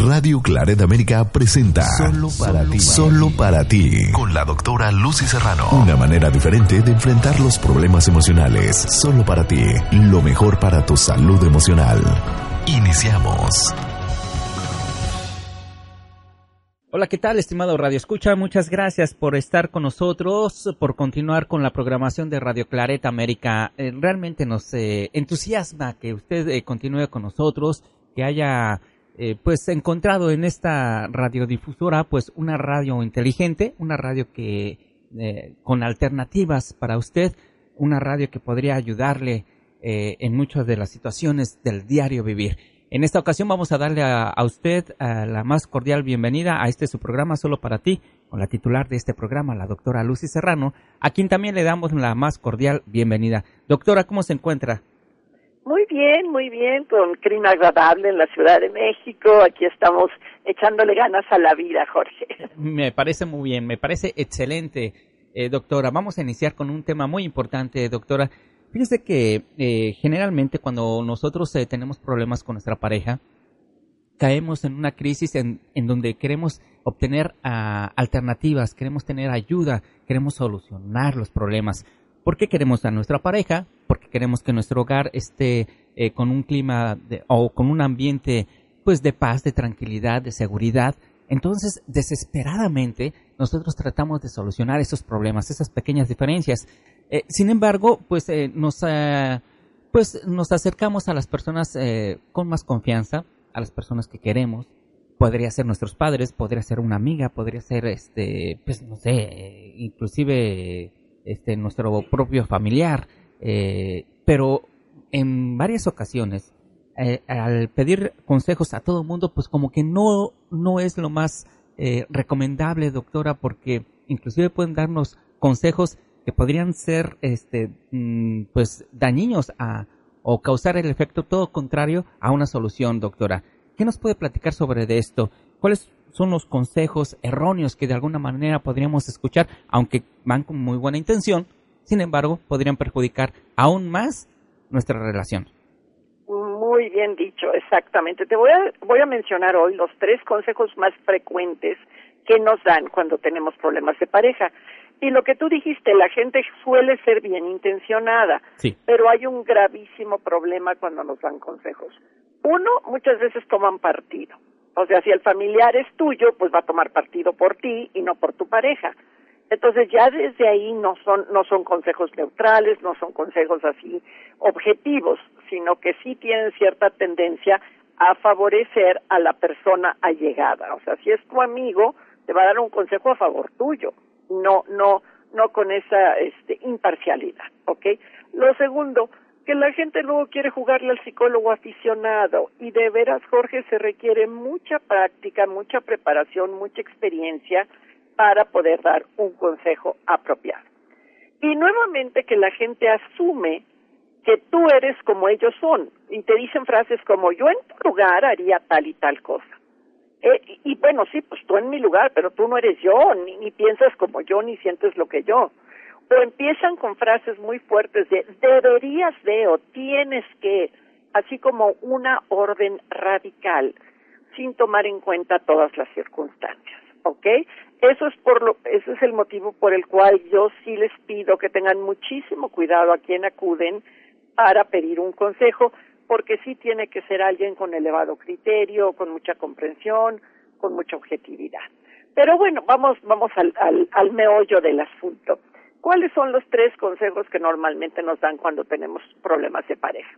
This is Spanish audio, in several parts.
Radio Claret América presenta Solo para ti, solo para ti, con la doctora Lucy Serrano. Una manera diferente de enfrentar los problemas emocionales. Solo para ti, lo mejor para tu salud emocional. Iniciamos. Hola, ¿qué tal, estimado Radio Escucha? Muchas gracias por estar con nosotros, por continuar con la programación de Radio Claret América. Eh, realmente nos eh, entusiasma que usted eh, continúe con nosotros, que haya eh, pues encontrado en esta radiodifusora pues una radio inteligente, una radio que eh, con alternativas para usted, una radio que podría ayudarle eh, en muchas de las situaciones del diario vivir. En esta ocasión vamos a darle a, a usted la más cordial bienvenida a este su programa solo para ti, con la titular de este programa, la doctora Lucy Serrano, a quien también le damos la más cordial bienvenida. Doctora, ¿cómo se encuentra? Muy bien, muy bien, con clima agradable en la Ciudad de México. Aquí estamos echándole ganas a la vida, Jorge. Me parece muy bien, me parece excelente, eh, doctora. Vamos a iniciar con un tema muy importante, doctora. Fíjese que eh, generalmente cuando nosotros eh, tenemos problemas con nuestra pareja, caemos en una crisis en, en donde queremos obtener uh, alternativas, queremos tener ayuda, queremos solucionar los problemas. ¿Por qué queremos a nuestra pareja? Porque queremos que nuestro hogar esté eh, con un clima de, o con un ambiente pues de paz, de tranquilidad, de seguridad. Entonces, desesperadamente, nosotros tratamos de solucionar esos problemas, esas pequeñas diferencias. Eh, sin embargo, pues eh, nos pues nos acercamos a las personas con más confianza, a las personas que queremos. Podría ser nuestros padres, podría ser una amiga, podría ser este, pues no sé, inclusive este, nuestro propio familiar, eh, pero en varias ocasiones, eh, al pedir consejos a todo el mundo, pues como que no, no es lo más eh, recomendable, doctora, porque inclusive pueden darnos consejos que podrían ser, este, mm, pues, dañinos a, o causar el efecto todo contrario a una solución, doctora. ¿Qué nos puede platicar sobre de esto? ¿Cuáles son los consejos erróneos que de alguna manera podríamos escuchar, aunque van con muy buena intención, sin embargo, podrían perjudicar aún más nuestra relación. Muy bien dicho, exactamente. Te voy a, voy a mencionar hoy los tres consejos más frecuentes que nos dan cuando tenemos problemas de pareja. Y lo que tú dijiste, la gente suele ser bien intencionada, sí. pero hay un gravísimo problema cuando nos dan consejos. Uno, muchas veces toman partido. O sea, si el familiar es tuyo, pues va a tomar partido por ti y no por tu pareja. Entonces ya desde ahí no son no son consejos neutrales, no son consejos así objetivos, sino que sí tienen cierta tendencia a favorecer a la persona allegada. O sea, si es tu amigo, te va a dar un consejo a favor tuyo, no no no con esa este imparcialidad, ¿ok? Lo segundo, que la gente luego quiere jugarle al psicólogo aficionado y de veras, Jorge, se requiere mucha práctica, mucha preparación, mucha experiencia para poder dar un consejo apropiado. Y nuevamente que la gente asume que tú eres como ellos son y te dicen frases como yo en tu lugar haría tal y tal cosa. Eh, y, bueno, sí, pues tú en mi lugar, pero tú no eres yo, ni, ni piensas como yo, ni sientes lo que yo o empiezan con frases muy fuertes de deberías de o tienes que, así como una orden radical, sin tomar en cuenta todas las circunstancias, ¿ok? Eso es por lo, ese es el motivo por el cual yo sí les pido que tengan muchísimo cuidado a quien acuden para pedir un consejo, porque sí tiene que ser alguien con elevado criterio, con mucha comprensión, con mucha objetividad. Pero bueno, vamos, vamos al, al, al meollo del asunto. ¿Cuáles son los tres consejos que normalmente nos dan cuando tenemos problemas de pareja?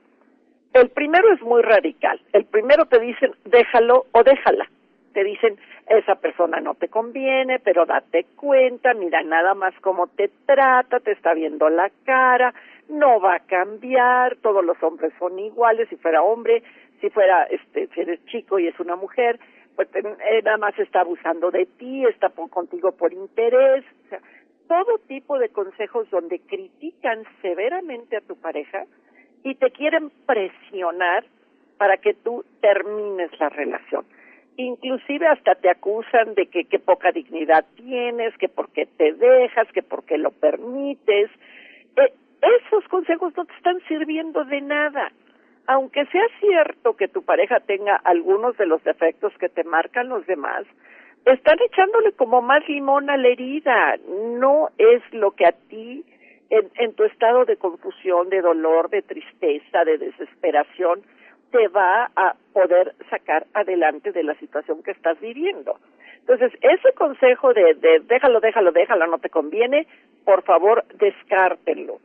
El primero es muy radical. El primero te dicen déjalo o déjala. Te dicen esa persona no te conviene, pero date cuenta, mira nada más cómo te trata, te está viendo la cara, no va a cambiar, todos los hombres son iguales, si fuera hombre, si fuera, este, si eres chico y es una mujer, pues eh, nada más está abusando de ti, está por, contigo por interés, o sea, todo tipo de consejos donde critican severamente a tu pareja y te quieren presionar para que tú termines la relación. Inclusive hasta te acusan de que, qué poca dignidad tienes, que por qué te dejas, que por qué lo permites. Eh, esos consejos no te están sirviendo de nada. aunque sea cierto que tu pareja tenga algunos de los defectos que te marcan los demás, están echándole como más limón a la herida. No es lo que a ti, en, en tu estado de confusión, de dolor, de tristeza, de desesperación, te va a poder sacar adelante de la situación que estás viviendo. Entonces, ese consejo de, de déjalo, déjalo, déjalo, no te conviene, por favor, descártenlo.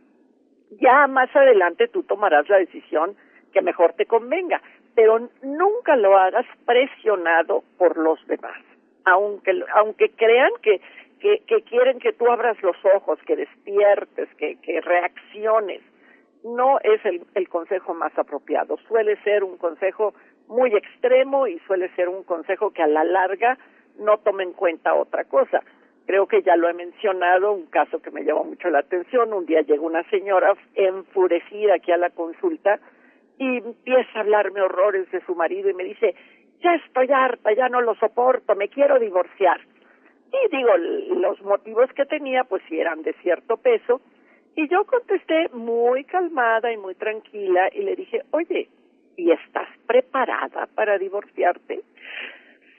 Ya más adelante tú tomarás la decisión que mejor te convenga, pero nunca lo hagas presionado por los demás aunque aunque crean que, que, que quieren que tú abras los ojos, que despiertes, que, que reacciones, no es el, el consejo más apropiado. Suele ser un consejo muy extremo y suele ser un consejo que a la larga no tome en cuenta otra cosa. Creo que ya lo he mencionado, un caso que me llamó mucho la atención. Un día llegó una señora enfurecida aquí a la consulta y empieza a hablarme horrores de su marido y me dice, ya estoy harta, ya no lo soporto, me quiero divorciar. Y digo, los motivos que tenía pues sí eran de cierto peso, y yo contesté muy calmada y muy tranquila y le dije, oye, ¿y estás preparada para divorciarte?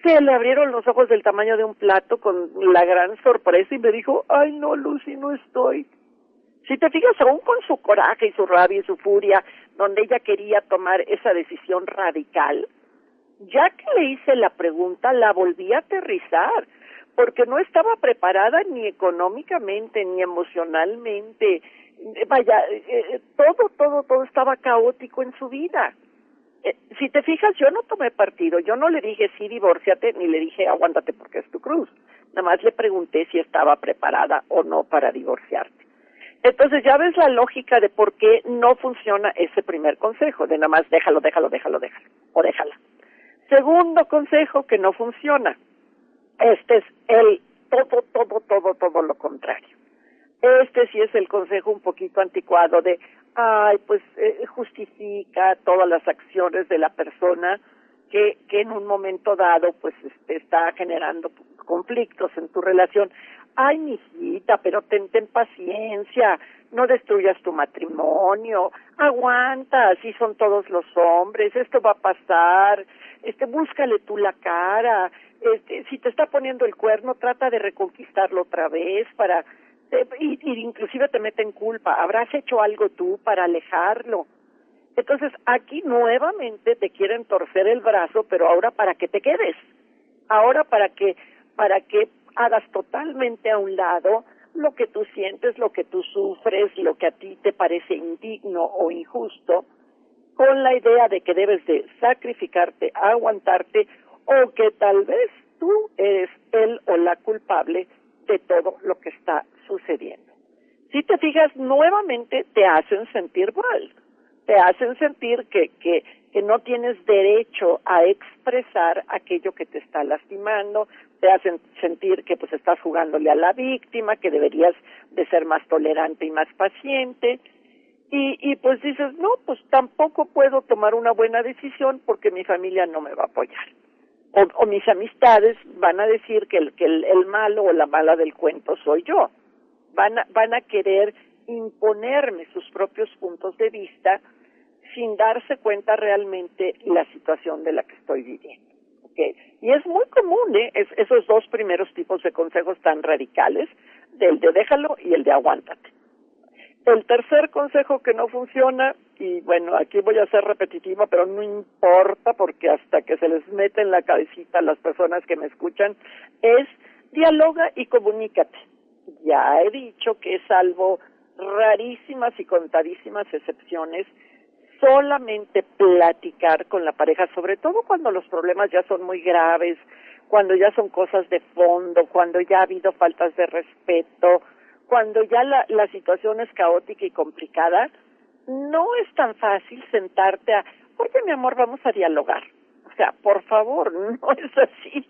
Se le abrieron los ojos del tamaño de un plato con la gran sorpresa y me dijo, ay no, Lucy, no estoy. Si te fijas, aún con su coraje y su rabia y su furia, donde ella quería tomar esa decisión radical, ya que le hice la pregunta, la volví a aterrizar, porque no estaba preparada ni económicamente, ni emocionalmente. Vaya, eh, eh, todo, todo, todo estaba caótico en su vida. Eh, si te fijas, yo no tomé partido, yo no le dije sí, divórciate, ni le dije aguántate porque es tu cruz. Nada más le pregunté si estaba preparada o no para divorciarte. Entonces ya ves la lógica de por qué no funciona ese primer consejo, de nada más déjalo, déjalo, déjalo, déjalo, o déjala. Segundo consejo que no funciona. Este es el todo, todo, todo, todo lo contrario. Este sí es el consejo un poquito anticuado de, ay, pues eh, justifica todas las acciones de la persona que, que en un momento dado pues este, está generando conflictos en tu relación. Ay, mijita, pero ten, paciencia, no destruyas tu matrimonio, aguanta, así son todos los hombres, esto va a pasar, este, búscale tú la cara, este, si te está poniendo el cuerno, trata de reconquistarlo otra vez para, eh, y, y inclusive te meten culpa, habrás hecho algo tú para alejarlo. Entonces aquí nuevamente te quieren torcer el brazo, pero ahora para que te quedes, ahora para que, para que hagas totalmente a un lado lo que tú sientes, lo que tú sufres, lo que a ti te parece indigno o injusto, con la idea de que debes de sacrificarte, aguantarte o que tal vez tú eres el o la culpable de todo lo que está sucediendo. Si te fijas, nuevamente te hacen sentir mal, te hacen sentir que, que, que no tienes derecho a expresar aquello que te está lastimando, te hacen sentir que pues estás jugándole a la víctima, que deberías de ser más tolerante y más paciente. Y, y pues dices, no, pues tampoco puedo tomar una buena decisión porque mi familia no me va a apoyar. O, o mis amistades van a decir que, el, que el, malo o la mala del cuento soy yo. Van a, van a querer imponerme sus propios puntos de vista sin darse cuenta realmente la situación de la que estoy viviendo. Y es muy común, ¿eh? esos dos primeros tipos de consejos tan radicales, del de déjalo y el de aguántate. El tercer consejo que no funciona, y bueno, aquí voy a ser repetitiva, pero no importa porque hasta que se les mete en la cabecita a las personas que me escuchan, es dialoga y comunícate. Ya he dicho que salvo rarísimas y contadísimas excepciones, solamente platicar con la pareja, sobre todo cuando los problemas ya son muy graves, cuando ya son cosas de fondo, cuando ya ha habido faltas de respeto, cuando ya la, la situación es caótica y complicada, no es tan fácil sentarte a, oye mi amor, vamos a dialogar. O sea, por favor, no es así.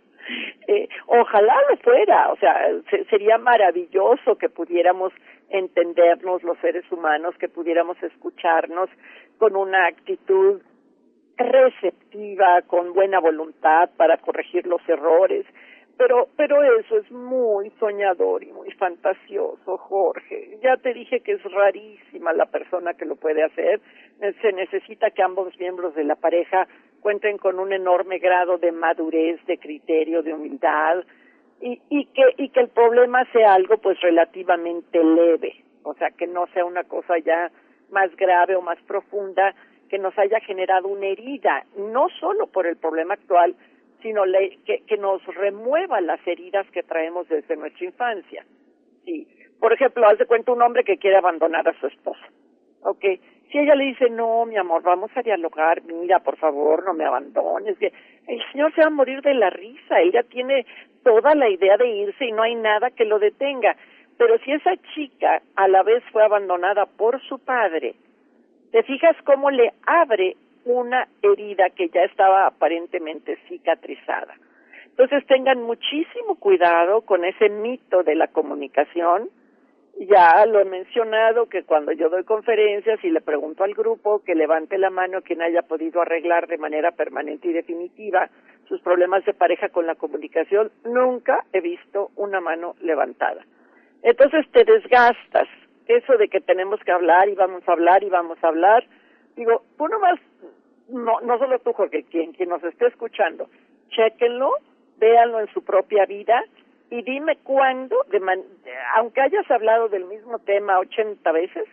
Eh, ojalá lo fuera, o sea, sería maravilloso que pudiéramos entendernos los seres humanos, que pudiéramos escucharnos con una actitud receptiva, con buena voluntad para corregir los errores, pero, pero eso es muy soñador y muy fantasioso, Jorge. Ya te dije que es rarísima la persona que lo puede hacer. Se necesita que ambos miembros de la pareja cuenten con un enorme grado de madurez, de criterio, de humildad y, y que y que el problema sea algo pues relativamente leve, o sea que no sea una cosa ya más grave o más profunda que nos haya generado una herida, no solo por el problema actual, sino que, que nos remueva las heridas que traemos desde nuestra infancia. Sí. Por ejemplo, haz de cuenta un hombre que quiere abandonar a su esposa. ¿Ok? Si ella le dice, no, mi amor, vamos a dialogar, mira, por favor, no me abandones. El señor se va a morir de la risa, ella tiene toda la idea de irse y no hay nada que lo detenga. Pero si esa chica a la vez fue abandonada por su padre, te fijas cómo le abre una herida que ya estaba aparentemente cicatrizada. Entonces tengan muchísimo cuidado con ese mito de la comunicación. Ya lo he mencionado que cuando yo doy conferencias y le pregunto al grupo que levante la mano quien haya podido arreglar de manera permanente y definitiva sus problemas de pareja con la comunicación, nunca he visto una mano levantada. Entonces te desgastas. Eso de que tenemos que hablar y vamos a hablar y vamos a hablar. Digo, tú nomás no, no solo tú, Jorge, quien, quien nos esté escuchando, chéquenlo, véanlo en su propia vida y dime cuándo, de aunque hayas hablado del mismo tema 80 veces,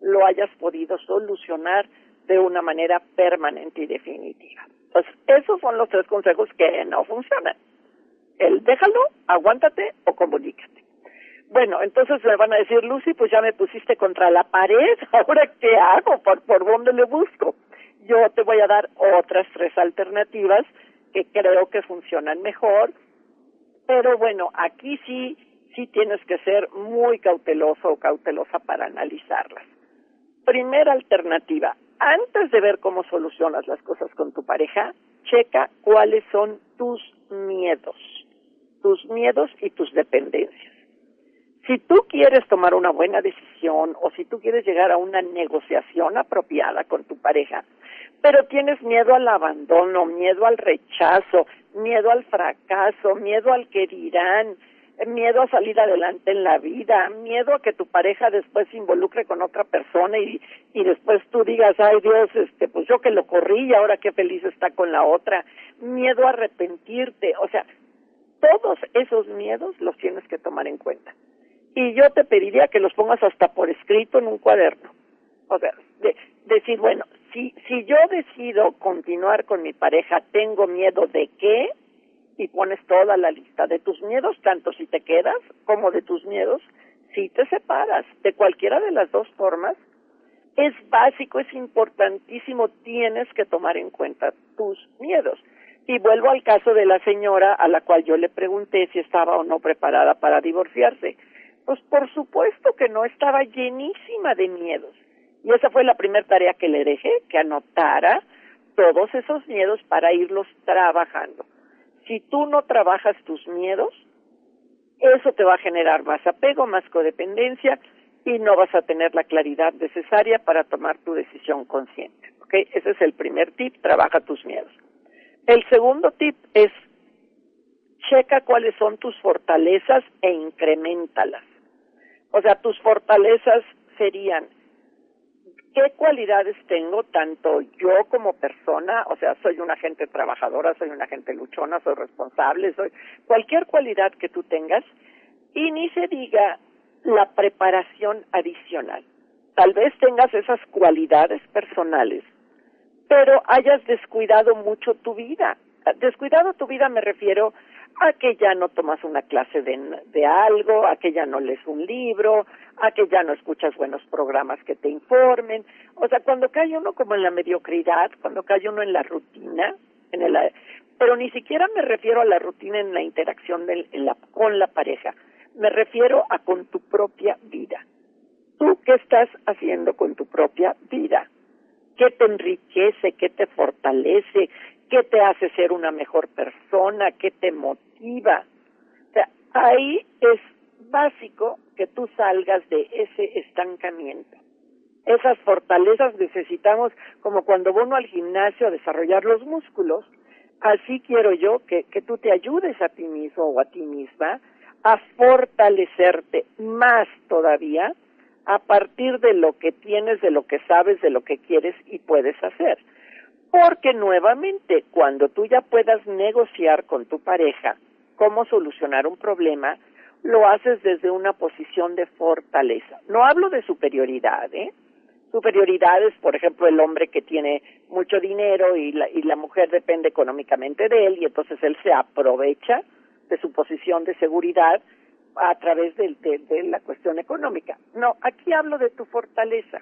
lo hayas podido solucionar de una manera permanente y definitiva. Entonces, esos son los tres consejos que no funcionan. El déjalo, aguántate o comunícate. Bueno, entonces me van a decir, Lucy, pues ya me pusiste contra la pared, ¿ahora qué hago? ¿Por, por dónde le busco? Yo te voy a dar otras tres alternativas que creo que funcionan mejor, pero bueno, aquí sí, sí tienes que ser muy cauteloso o cautelosa para analizarlas. Primera alternativa, antes de ver cómo solucionas las cosas con tu pareja, checa cuáles son tus miedos, tus miedos y tus dependencias. Si tú quieres tomar una buena decisión o si tú quieres llegar a una negociación apropiada con tu pareja, pero tienes miedo al abandono, miedo al rechazo, miedo al fracaso, miedo al que dirán, miedo a salir adelante en la vida, miedo a que tu pareja después se involucre con otra persona y, y después tú digas, ay Dios, este, pues yo que lo corrí y ahora qué feliz está con la otra, miedo a arrepentirte, o sea, todos esos miedos los tienes que tomar en cuenta. Y yo te pediría que los pongas hasta por escrito en un cuaderno. O sea, de, decir, bueno, si, si yo decido continuar con mi pareja, tengo miedo de qué, y pones toda la lista de tus miedos, tanto si te quedas como de tus miedos, si te separas de cualquiera de las dos formas, es básico, es importantísimo, tienes que tomar en cuenta tus miedos. Y vuelvo al caso de la señora a la cual yo le pregunté si estaba o no preparada para divorciarse. Pues por supuesto que no, estaba llenísima de miedos. Y esa fue la primera tarea que le dejé, que anotara todos esos miedos para irlos trabajando. Si tú no trabajas tus miedos, eso te va a generar más apego, más codependencia y no vas a tener la claridad necesaria para tomar tu decisión consciente. ¿Ok? Ese es el primer tip, trabaja tus miedos. El segundo tip es checa cuáles son tus fortalezas e increméntalas. O sea, tus fortalezas serían qué cualidades tengo tanto yo como persona, o sea, soy una gente trabajadora, soy una gente luchona, soy responsable, soy cualquier cualidad que tú tengas y ni se diga la preparación adicional. Tal vez tengas esas cualidades personales, pero hayas descuidado mucho tu vida. Descuidado tu vida me refiero a que ya no tomas una clase de, de algo, a que ya no lees un libro, a que ya no escuchas buenos programas que te informen. O sea, cuando cae uno como en la mediocridad, cuando cae uno en la rutina, en el, pero ni siquiera me refiero a la rutina en la interacción en la, con la pareja, me refiero a con tu propia vida. ¿Tú qué estás haciendo con tu propia vida? ¿Qué te enriquece? ¿Qué te fortalece? Qué te hace ser una mejor persona, qué te motiva. O sea, ahí es básico que tú salgas de ese estancamiento. Esas fortalezas necesitamos, como cuando uno al gimnasio a desarrollar los músculos, así quiero yo que, que tú te ayudes a ti mismo o a ti misma a fortalecerte más todavía a partir de lo que tienes, de lo que sabes, de lo que quieres y puedes hacer. Porque nuevamente, cuando tú ya puedas negociar con tu pareja cómo solucionar un problema, lo haces desde una posición de fortaleza. No hablo de superioridad, ¿eh? Superioridad es, por ejemplo, el hombre que tiene mucho dinero y la, y la mujer depende económicamente de él y entonces él se aprovecha de su posición de seguridad a través de, de, la cuestión económica. No, aquí hablo de tu fortaleza.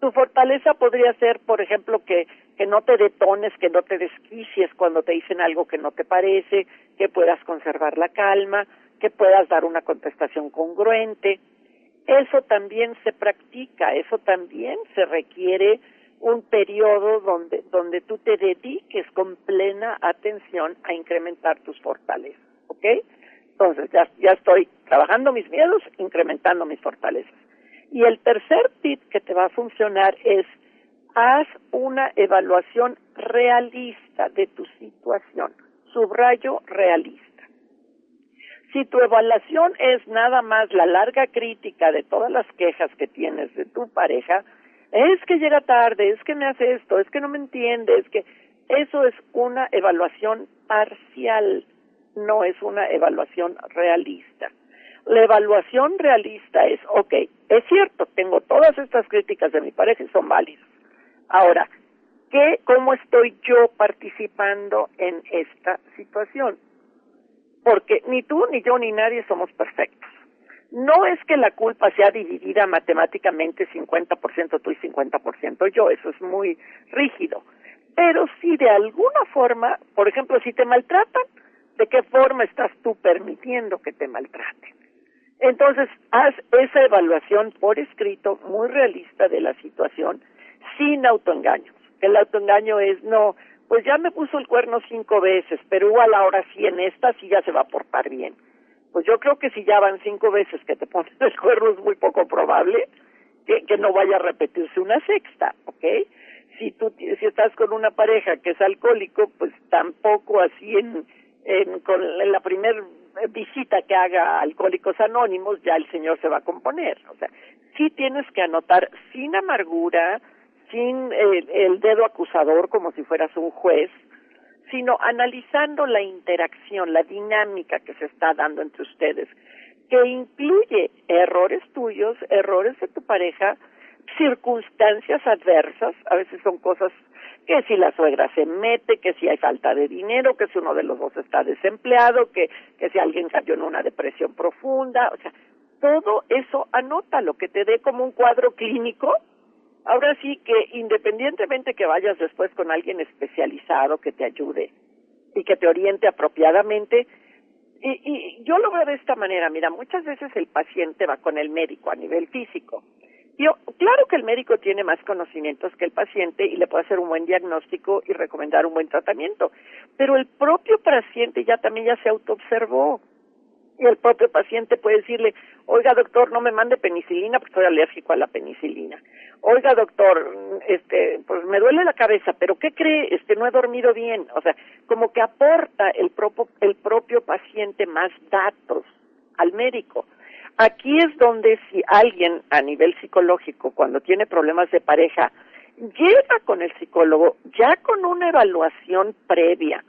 Tu fortaleza podría ser, por ejemplo, que, que no te detones, que no te desquicies cuando te dicen algo que no te parece, que puedas conservar la calma, que puedas dar una contestación congruente. Eso también se practica, eso también se requiere un periodo donde, donde tú te dediques con plena atención a incrementar tus fortalezas, ¿ok? Entonces ya, ya estoy trabajando mis miedos, incrementando mis fortalezas. Y el tercer tip que te va a funcionar es haz una evaluación realista de tu situación. Subrayo realista. Si tu evaluación es nada más la larga crítica de todas las quejas que tienes de tu pareja, es que llega tarde, es que me hace esto, es que no me entiende, es que eso es una evaluación parcial, no es una evaluación realista. La evaluación realista es, ok, es cierto, tengo todas estas críticas de mi pareja y son válidas. Ahora, ¿qué, cómo estoy yo participando en esta situación? porque ni tú, ni yo, ni nadie somos perfectos. No es que la culpa sea dividida matemáticamente 50% tú y 50% yo, eso es muy rígido. Pero si de alguna forma, por ejemplo, si te maltratan, ¿de qué forma estás tú permitiendo que te maltraten? Entonces, haz esa evaluación por escrito muy realista de la situación sin autoengaños. El autoengaño es no, pues ya me puso el cuerno cinco veces, pero igual ahora sí en esta sí ya se va a portar bien. Pues yo creo que si ya van cinco veces que te ponen el cuerno es muy poco probable que, no vaya a repetirse una sexta, ¿ok? Si tú si estás con una pareja que es alcohólico, pues tampoco así en, en con en la primer visita que haga Alcohólicos Anónimos ya el señor se va a componer. O sea, sí tienes que anotar sin amargura, sin el, dedo acusador como si fueras un juez, sino analizando la interacción, la dinámica que se está dando entre ustedes, que incluye errores tuyos, errores de tu pareja, circunstancias adversas, a veces son cosas que si la suegra se mete, que si hay falta de dinero, que si uno de los dos está desempleado, que, que si alguien cayó en una depresión profunda, o sea, todo eso anota lo que te dé como un cuadro clínico Ahora sí que independientemente que vayas después con alguien especializado que te ayude y que te oriente apropiadamente, y, y yo lo veo de esta manera, mira, muchas veces el paciente va con el médico a nivel físico. Yo, claro que el médico tiene más conocimientos que el paciente y le puede hacer un buen diagnóstico y recomendar un buen tratamiento, pero el propio paciente ya también ya se autoobservó y el propio paciente puede decirle, oiga doctor, no me mande penicilina porque estoy alérgico a la penicilina. Oiga doctor, este, pues me duele la cabeza, pero ¿qué cree? Este, no he dormido bien. O sea, como que aporta el propio, el propio paciente más datos al médico. Aquí es donde si alguien a nivel psicológico, cuando tiene problemas de pareja, llega con el psicólogo ya con una evaluación previa,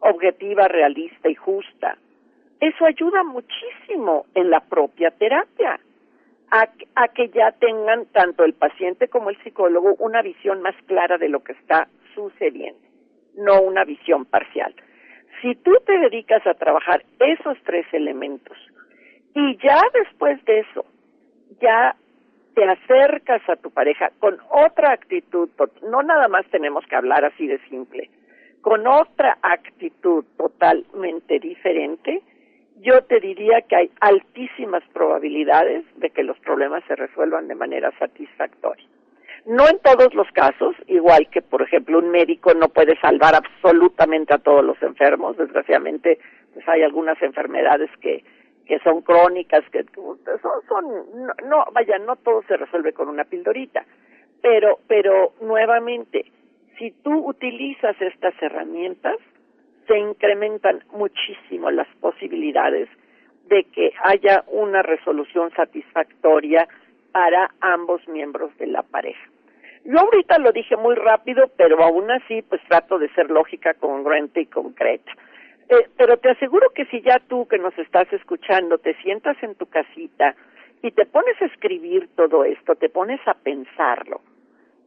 objetiva, realista y justa, eso ayuda muchísimo en la propia terapia, a, que ya tengan tanto el paciente como el psicólogo una visión más clara de lo que está sucediendo, no una visión parcial. Si tú te dedicas a trabajar esos tres elementos y ya después de eso, ya te acercas a tu pareja con otra actitud, no nada más tenemos que hablar así de simple, con otra actitud totalmente diferente, yo te diría que hay altísimas probabilidades de que los problemas se resuelvan de manera satisfactoria. No en todos los casos, igual que por ejemplo un médico no puede salvar absolutamente a todos los enfermos, desgraciadamente pues hay algunas enfermedades que que son crónicas, que son, son no, no, vaya, no todo se resuelve con una pildorita, pero pero nuevamente, si tú utilizas estas herramientas, se incrementan muchísimo las posibilidades de que haya una resolución satisfactoria para ambos miembros de la pareja. Yo ahorita lo dije muy rápido, pero aún así pues trato de ser lógica, congruente y concreta. Eh, pero te aseguro que si ya tú que nos estás escuchando te sientas en tu casita y te pones a escribir todo esto, te pones a pensarlo,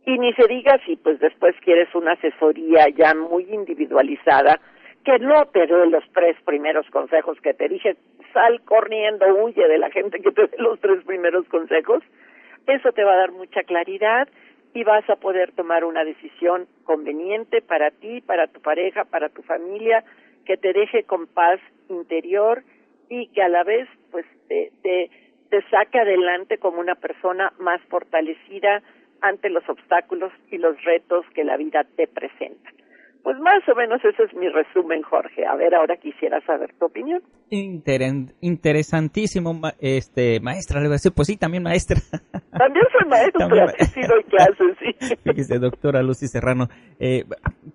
y ni se diga si pues después quieres una asesoría ya muy individualizada, que no te dé los tres primeros consejos que te dije, sal corriendo, huye de la gente que te dé los tres primeros consejos, eso te va a dar mucha claridad y vas a poder tomar una decisión conveniente para ti, para tu pareja, para tu familia, que te deje con paz interior y que a la vez pues te, te, te saque adelante como una persona más fortalecida ante los obstáculos y los retos que la vida te presenta. Pues más o menos ese es mi resumen, Jorge. A ver, ahora quisiera saber tu opinión. interesantísimo, este, maestra, le voy a decir, pues sí, también maestra. También soy maestra, pero sí doy clases, sí. Fíjese, doctora Lucy Serrano, eh,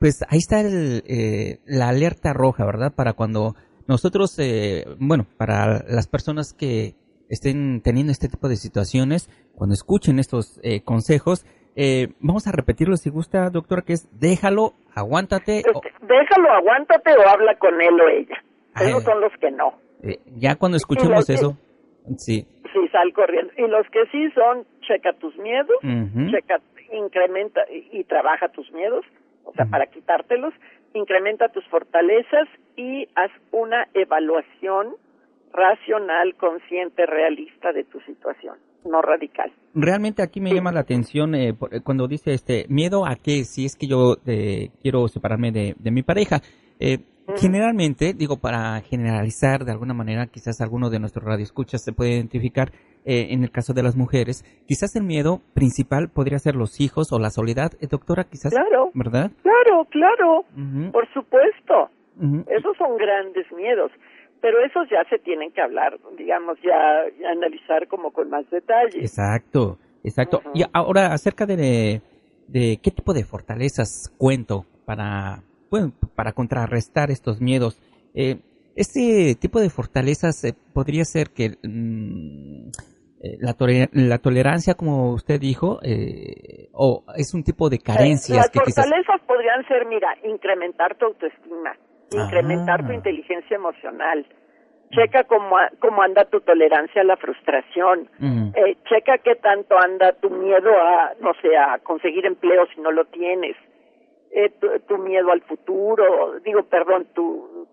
pues ahí está el, eh, la alerta roja, ¿verdad? Para cuando nosotros, eh, bueno, para las personas que estén teniendo este tipo de situaciones, cuando escuchen estos eh, consejos, eh, vamos a repetirlo si gusta, doctora, que es déjalo, aguántate. Déjalo, aguántate o habla con él o ella. Esos son los que no. Eh, ya cuando escuchemos eso, sí. Sí, sal corriendo. Y los que sí son, checa tus miedos, checa, incrementa y, trabaja tus miedos, o sea, para quitártelos, incrementa tus fortalezas y haz una evaluación racional, consciente, realista de tu situación, no radical. Realmente aquí me llama la atención eh, eh, cuando dice este miedo a que si es que yo eh, quiero separarme de, mi pareja. Generalmente, digo, para generalizar de alguna manera, quizás alguno de nuestros radioescuchas se puede identificar en el caso de las mujeres, quizás el miedo principal podría ser los hijos o la soledad, doctora, quizás, claro, ¿verdad? Claro, claro, por supuesto. Esos son grandes miedos pero esos ya se tienen que hablar, digamos, ya, analizar como con más detalle. Exacto, exacto. Y ahora acerca de, de qué tipo de fortalezas cuento para, bueno, para contrarrestar estos miedos. Eh, este tipo de fortalezas eh, podría ser que mm, eh, la, la, tolerancia, como usted dijo, o es un tipo de carencias. las fortalezas podrían ser, mira, incrementar tu autoestima incrementar tu ah. inteligencia emocional. Checa cómo, cómo anda tu tolerancia a la frustración. Eh, checa qué tanto anda tu miedo a, no sé, a conseguir empleo si no lo tienes. Eh, tu, miedo al futuro, digo, perdón, tu,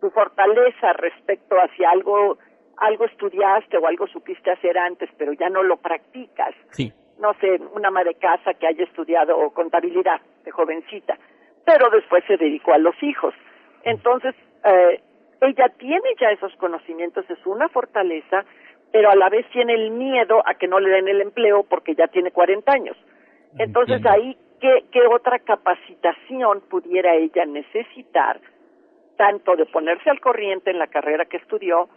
tu fortaleza respecto hacia algo, algo estudiaste o algo supiste hacer antes, pero ya no lo practicas. Sí. No sé, una ama de casa que haya estudiado contabilidad de jovencita, pero después se dedicó a los hijos entonces, eh, ella tiene ya esos conocimientos, es una fortaleza, pero a la vez tiene el miedo a que no le den el empleo porque ya tiene 40 años. Entonces ahí, ¿qué, ¿qué otra capacitación pudiera ella necesitar, tanto de ponerse al corriente en la carrera que estudió,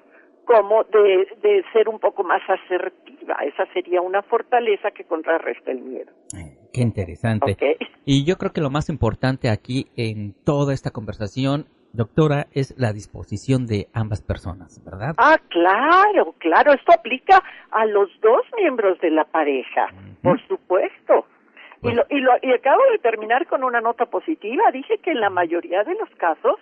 como de, de ser un poco más asertiva? Esa sería una fortaleza que contrarresta el miedo. Eh, qué interesante. Y yo creo que lo más importante aquí en toda esta conversación, doctora, es la disposición de ambas personas, ¿verdad? Ah, claro, claro. Esto aplica a los dos miembros de la pareja, por supuesto. Y, lo, y, lo, y acabo de terminar con una nota positiva. Dije que en la mayoría de los casos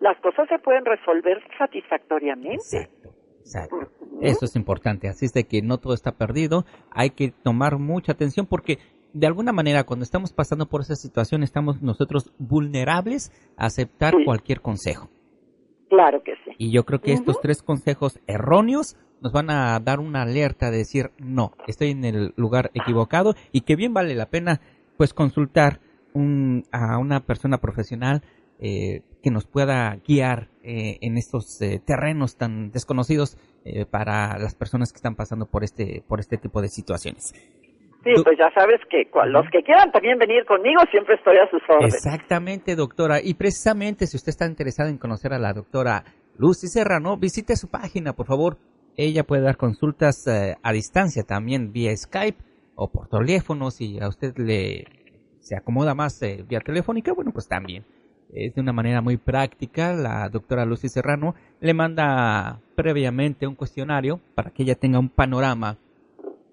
las cosas se pueden resolver satisfactoriamente. Exacto, exacto. Eso es importante. Así es de que no todo está perdido. Hay que tomar mucha atención porque de alguna manera cuando estamos pasando por esa situación estamos nosotros vulnerables a aceptar cualquier consejo. Claro que sí. Y yo creo que estos tres consejos erróneos nos van a dar una alerta de decir, no, estoy en el lugar equivocado y que bien vale la pena pues consultar un, a una persona profesional eh, que nos pueda guiar eh, en estos eh, terrenos tan desconocidos para las personas que están pasando por este, por este tipo de situaciones. Sí, pues ya sabes que los que quieran también venir conmigo, siempre estoy a sus órdenes. Exactamente, doctora. Y precisamente, si usted está interesado en conocer a la doctora Lucy Serrano, visite su página, por favor. Ella puede dar consultas eh, a distancia también vía Skype o por teléfono. Si a usted le se acomoda más eh, vía telefónica, bueno, pues también. es de una manera muy práctica. La doctora Lucy Serrano le manda previamente un cuestionario para que ella tenga un panorama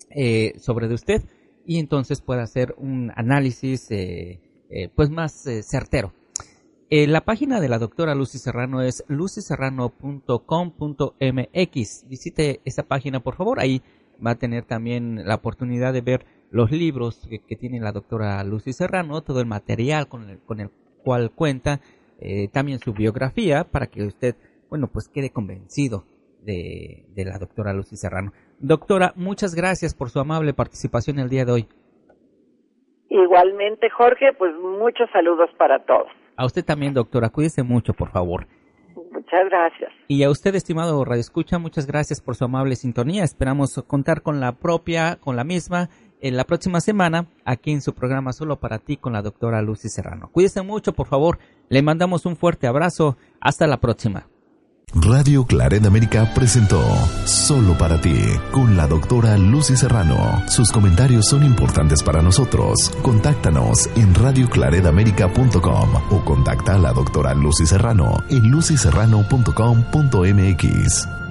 eh, sobre de usted y entonces pueda hacer un análisis eh, eh, pues más certero. la página de la doctora Lucy Serrano es lucyserrano.com.mx. Visite esa página por favor. Ahí va a tener también la oportunidad de ver los libros que, tiene la doctora Lucy Serrano, todo el material con el, con el cual cuenta, eh, también su biografía para que usted, bueno, pues quede convencido de, de la doctora Lucy Serrano. Doctora, muchas gracias por su amable participación el día de hoy. Igualmente, Jorge, pues muchos saludos para todos. A usted también, doctora, cuídese mucho, por favor. Muchas gracias. Y a usted, estimado Radio Escucha, muchas gracias por su amable sintonía. Esperamos contar con la propia, con la misma en la próxima semana aquí en su programa Solo para ti con la doctora Lucy Serrano. Cuídese mucho, por favor. Le mandamos un fuerte abrazo. Hasta la próxima. Radio Claret América presentó Solo para ti con la doctora Lucy Serrano. Sus comentarios son importantes para nosotros. Contáctanos en radioclaredamerica.com o contacta a la doctora Lucy Serrano en lucyserrano.com.mx.